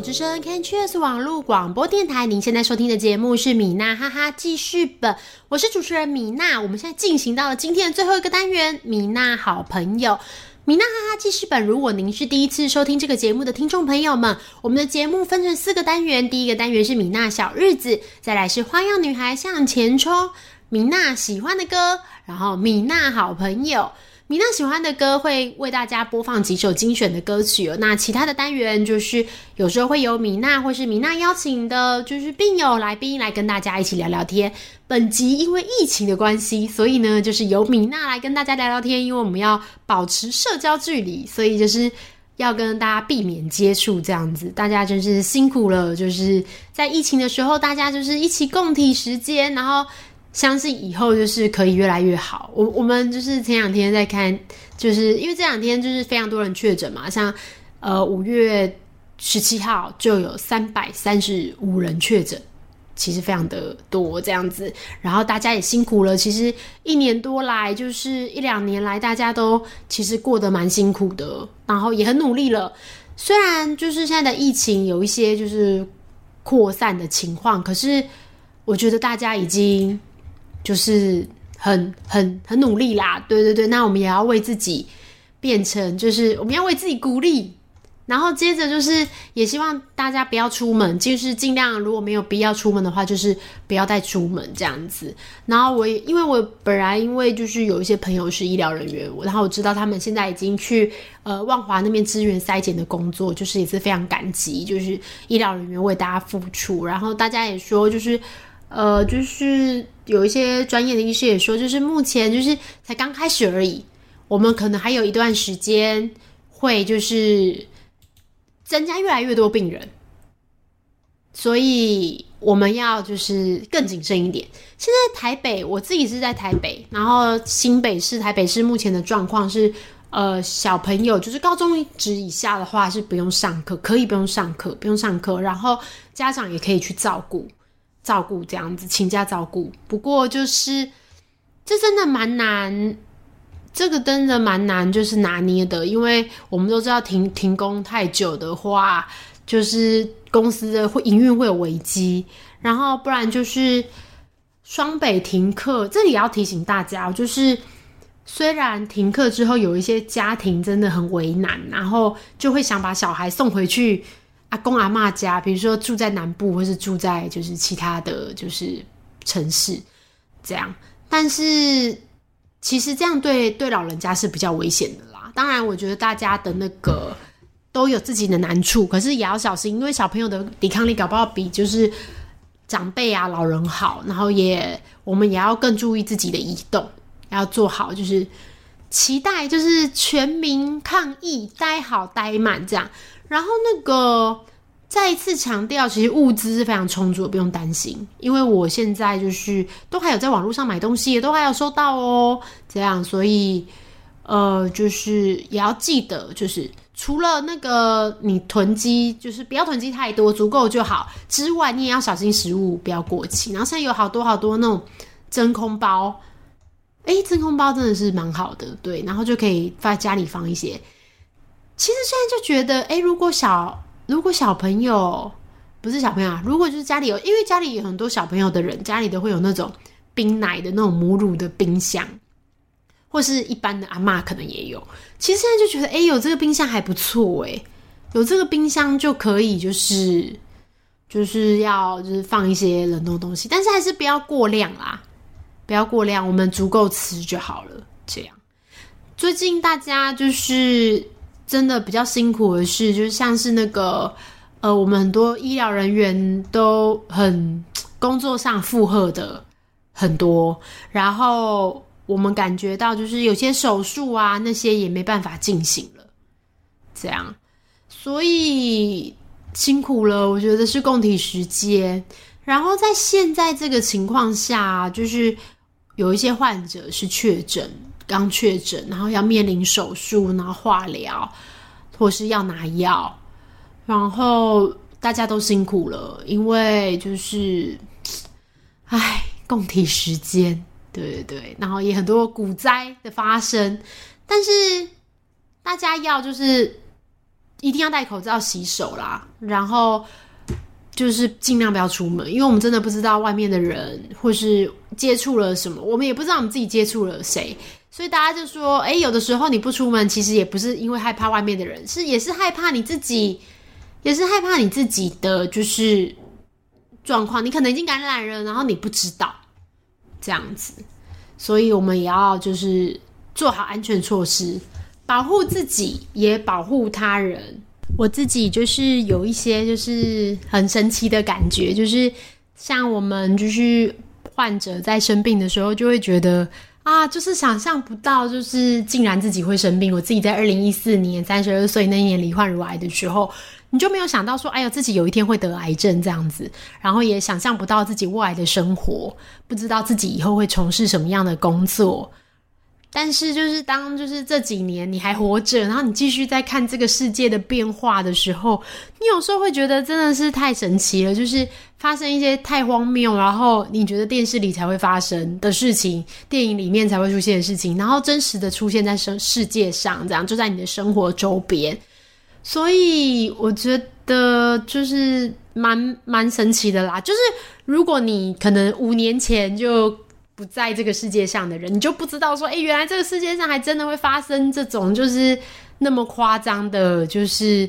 之声 Can Cheers 网络广播电台，您现在收听的节目是米娜哈哈记事本，我是主持人米娜。我们现在进行到了今天的最后一个单元，米娜好朋友。米娜哈哈记事本，如果您是第一次收听这个节目的听众朋友们，我们的节目分成四个单元，第一个单元是米娜小日子，再来是花样女孩向前冲，米娜喜欢的歌，然后米娜好朋友。米娜喜欢的歌会为大家播放几首精选的歌曲哦。那其他的单元就是有时候会有米娜或是米娜邀请的，就是病友来宾来跟大家一起聊聊天。本集因为疫情的关系，所以呢就是由米娜来跟大家聊聊天，因为我们要保持社交距离，所以就是要跟大家避免接触这样子。大家真是辛苦了，就是在疫情的时候，大家就是一起共体时间，然后。相信以后就是可以越来越好。我我们就是前两天在看，就是因为这两天就是非常多人确诊嘛，像呃五月十七号就有三百三十五人确诊，其实非常的多这样子。然后大家也辛苦了，其实一年多来就是一两年来，大家都其实过得蛮辛苦的，然后也很努力了。虽然就是现在的疫情有一些就是扩散的情况，可是我觉得大家已经。就是很很很努力啦，对对对，那我们也要为自己变成，就是我们要为自己鼓励，然后接着就是也希望大家不要出门，就是尽量如果没有必要出门的话，就是不要再出门这样子。然后我也因为我本来因为就是有一些朋友是医疗人员，然后我知道他们现在已经去呃万华那边支援筛检的工作，就是也是非常感激，就是医疗人员为大家付出，然后大家也说就是。呃，就是有一些专业的医师也说，就是目前就是才刚开始而已，我们可能还有一段时间会就是增加越来越多病人，所以我们要就是更谨慎一点。现在台北，我自己是在台北，然后新北市、台北市目前的状况是，呃，小朋友就是高中职以下的话是不用上课，可以不用上课，不用上课，然后家长也可以去照顾。照顾这样子，请假照顾。不过就是这真的蛮难，这个真的蛮难，就是拿捏的。因为我们都知道，停停工太久的话，就是公司的会营运会有危机。然后不然就是双北停课。这里要提醒大家，就是虽然停课之后，有一些家庭真的很为难，然后就会想把小孩送回去。公阿妈家，比如说住在南部，或是住在就是其他的就是城市，这样。但是其实这样对对老人家是比较危险的啦。当然，我觉得大家的那个都有自己的难处，可是也要小心，因为小朋友的抵抗力搞不好比就是长辈啊老人好。然后也我们也要更注意自己的移动，要做好就是期待就是全民抗疫，待好待满这样。然后那个再一次强调，其实物资是非常充足的，不用担心。因为我现在就是都还有在网络上买东西，也都还有收到哦。这样，所以呃，就是也要记得，就是除了那个你囤积，就是不要囤积太多，足够就好之外，你也要小心食物不要过期。然后现在有好多好多那种真空包，哎，真空包真的是蛮好的，对，然后就可以放在家里放一些。其实现在就觉得，哎，如果小如果小朋友不是小朋友啊，如果就是家里有，因为家里有很多小朋友的人，家里都会有那种冰奶的那种母乳的冰箱，或是一般的阿妈可能也有。其实现在就觉得，哎，有这个冰箱还不错，哎，有这个冰箱就可以，就是就是要就是放一些冷冻东西，但是还是不要过量啦，不要过量，我们足够吃就好了。这样，最近大家就是。真的比较辛苦的事，就是像是那个，呃，我们很多医疗人员都很工作上负荷的很多，然后我们感觉到就是有些手术啊那些也没办法进行了，这样，所以辛苦了，我觉得是供体时间。然后在现在这个情况下，就是有一些患者是确诊。刚确诊，然后要面临手术，然后化疗，或是要拿药，然后大家都辛苦了，因为就是，唉，共体时间，对对对，然后也很多股灾的发生，但是大家要就是一定要戴口罩、洗手啦，然后就是尽量不要出门，因为我们真的不知道外面的人或是接触了什么，我们也不知道我们自己接触了谁，所以大家就说，哎，有的时候你不出门，其实也不是因为害怕外面的人，是也是害怕你自己，也是害怕你自己的就是状况，你可能已经感染了，然后你不知道这样子，所以我们也要就是做好安全措施。保护自己也保护他人。我自己就是有一些就是很神奇的感觉，就是像我们就是患者在生病的时候，就会觉得啊，就是想象不到，就是竟然自己会生病。我自己在二零一四年三十二岁那一年罹患乳癌的时候，你就没有想到说，哎呀，自己有一天会得癌症这样子，然后也想象不到自己未来的生活，不知道自己以后会从事什么样的工作。但是，就是当就是这几年你还活着，然后你继续在看这个世界的变化的时候，你有时候会觉得真的是太神奇了。就是发生一些太荒谬，然后你觉得电视里才会发生的事情，电影里面才会出现的事情，然后真实的出现在生世界上，这样就在你的生活周边。所以我觉得就是蛮蛮神奇的啦。就是如果你可能五年前就。不在这个世界上的人，你就不知道说，哎，原来这个世界上还真的会发生这种就是那么夸张的，就是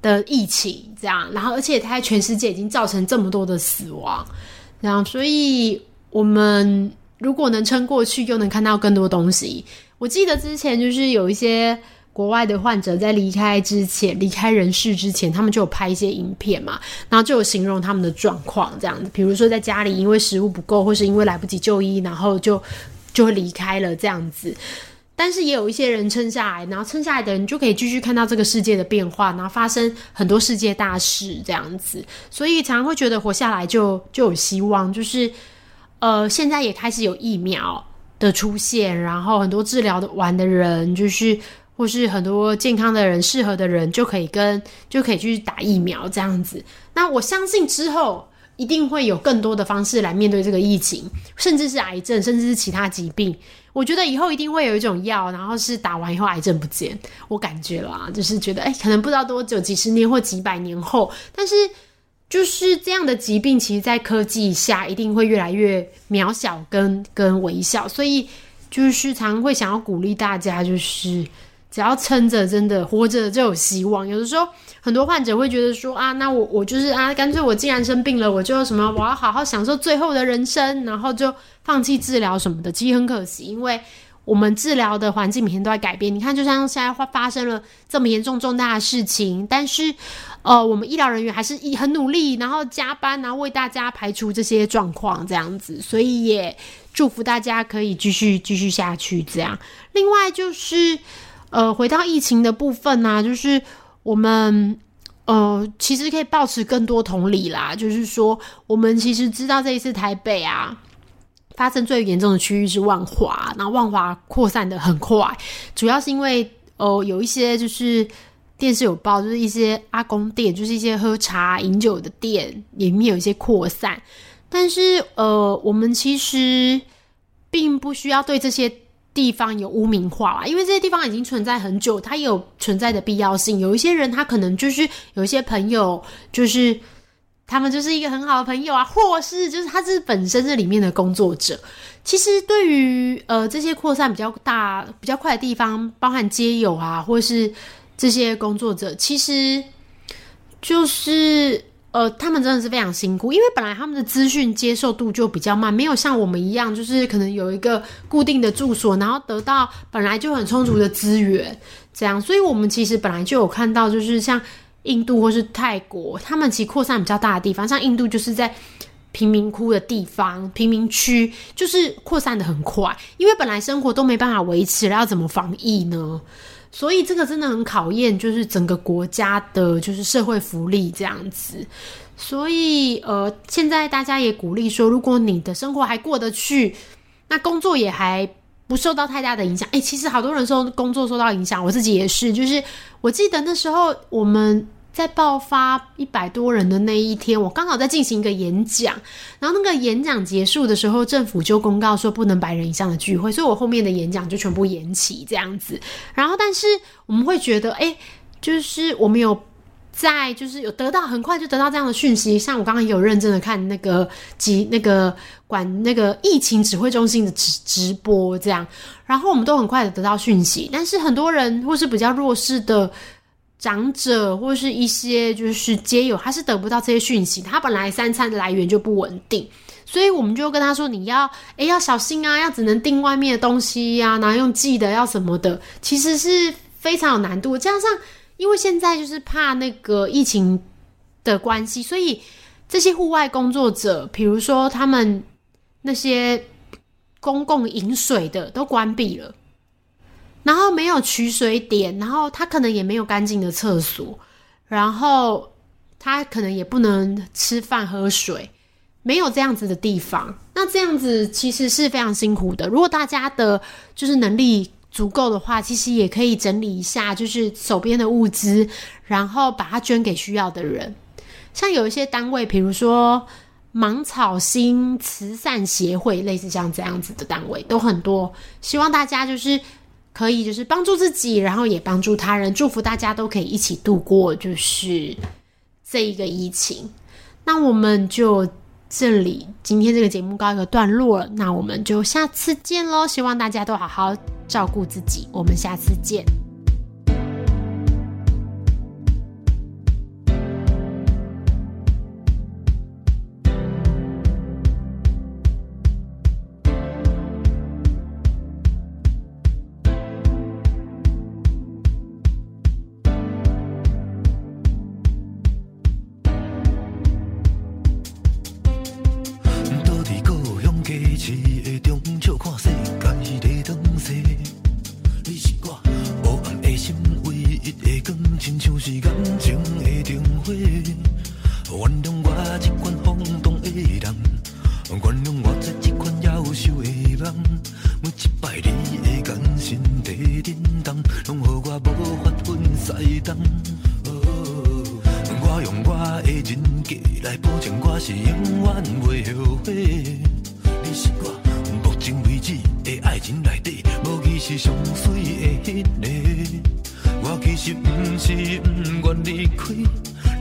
的疫情这样。然后，而且它在全世界已经造成这么多的死亡，然后，所以我们如果能撑过去，又能看到更多东西。我记得之前就是有一些。国外的患者在离开之前，离开人世之前，他们就有拍一些影片嘛，然后就有形容他们的状况这样子，比如说在家里因为食物不够，或是因为来不及就医，然后就就会离开了这样子。但是也有一些人撑下来，然后撑下来的人就可以继续看到这个世界的变化，然后发生很多世界大事这样子。所以常常会觉得活下来就就有希望，就是呃，现在也开始有疫苗的出现，然后很多治疗的完的人就是。或是很多健康的人、适合的人就可以跟就可以去打疫苗这样子。那我相信之后一定会有更多的方式来面对这个疫情，甚至是癌症，甚至是其他疾病。我觉得以后一定会有一种药，然后是打完以后癌症不见。我感觉了啊，就是觉得哎，可能不知道多久，几十年或几百年后，但是就是这样的疾病，其实，在科技下一定会越来越渺小跟跟微小。所以就是常会想要鼓励大家，就是。只要撑着，真的活着就有希望。有的时候，很多患者会觉得说啊，那我我就是啊，干脆我既然生病了，我就什么，我要好好享受最后的人生，然后就放弃治疗什么的。其实很可惜，因为我们治疗的环境每天都在改变。你看，就像现在发生了这么严重重大的事情，但是呃，我们医疗人员还是一很努力，然后加班，然后为大家排除这些状况，这样子。所以也祝福大家可以继续继续下去。这样，另外就是。呃，回到疫情的部分呢，就是我们呃，其实可以保持更多同理啦。就是说，我们其实知道这一次台北啊，发生最严重的区域是万华，然后万华扩散的很快，主要是因为呃，有一些就是电视有报，就是一些阿公店，就是一些喝茶饮酒的店里面有一些扩散，但是呃，我们其实并不需要对这些。地方有污名化啦，因为这些地方已经存在很久，它有存在的必要性。有一些人他可能就是有一些朋友，就是他们就是一个很好的朋友啊，或是就是他是本身这里面的工作者。其实对于呃这些扩散比较大、比较快的地方，包含街友啊，或是这些工作者，其实就是。呃，他们真的是非常辛苦，因为本来他们的资讯接受度就比较慢，没有像我们一样，就是可能有一个固定的住所，然后得到本来就很充足的资源，这样。所以，我们其实本来就有看到，就是像印度或是泰国，他们其实扩散比较大的地方，像印度就是在贫民窟的地方、贫民区，就是扩散的很快，因为本来生活都没办法维持了，要怎么防疫呢？所以这个真的很考验，就是整个国家的，就是社会福利这样子。所以呃，现在大家也鼓励说，如果你的生活还过得去，那工作也还不受到太大的影响。诶，其实好多人说工作受到影响，我自己也是。就是我记得那时候我们。在爆发一百多人的那一天，我刚好在进行一个演讲，然后那个演讲结束的时候，政府就公告说不能百人以上的聚会，所以我后面的演讲就全部延期这样子。然后，但是我们会觉得，哎，就是我们有在，就是有得到很快就得到这样的讯息。像我刚刚也有认真的看那个及那个管那个疫情指挥中心的直直播，这样，然后我们都很快的得到讯息。但是很多人或是比较弱势的长者，或是一些就是街友，他是得不到这些讯息。他本来三餐的来源就不稳定，所以我们就跟他说：“你要诶要小心啊，要只能订外面的东西呀，然后用寄的要什么的，其实是非常有难度。加上因为现在就是怕那个疫情的关系，所以这些户外工作者，比如说他们那些公共饮水的都关闭了，然后没有取水点，然后他可能也没有干净的厕所，然后他可能也不能吃饭喝水，没有这样子的地方。那这样子其实是非常辛苦的。如果大家的就是能力足够的话，其实也可以整理一下，就是手边的物资，然后把它捐给需要的人。像有一些单位，比如说芒草心慈善协会，类似像这样子的单位都很多。希望大家就是可以就是帮助自己，然后也帮助他人，祝福大家都可以一起度过就是这一个疫情。那我们就。这里今天这个节目告一个段落了，那我们就下次见喽！希望大家都好好照顾自己，我们下次见。市的中笑看世界在转西。你是我黑暗的心唯一的光，亲像是感情的灯火。原谅我这款放荡的人，原谅我做这款夭寿的梦。每一摆你的眼神在震动，拢予我无法分西东。我用我的人格来保证我是永远袂后悔。你是我目前为止的爱情内底，无疑是上水的迄个。我其实不是不愿离开，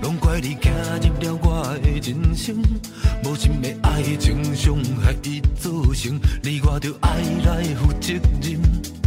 拢怪你走入了我的人生。无心的爱情伤害已造成，你我着爱来负责任。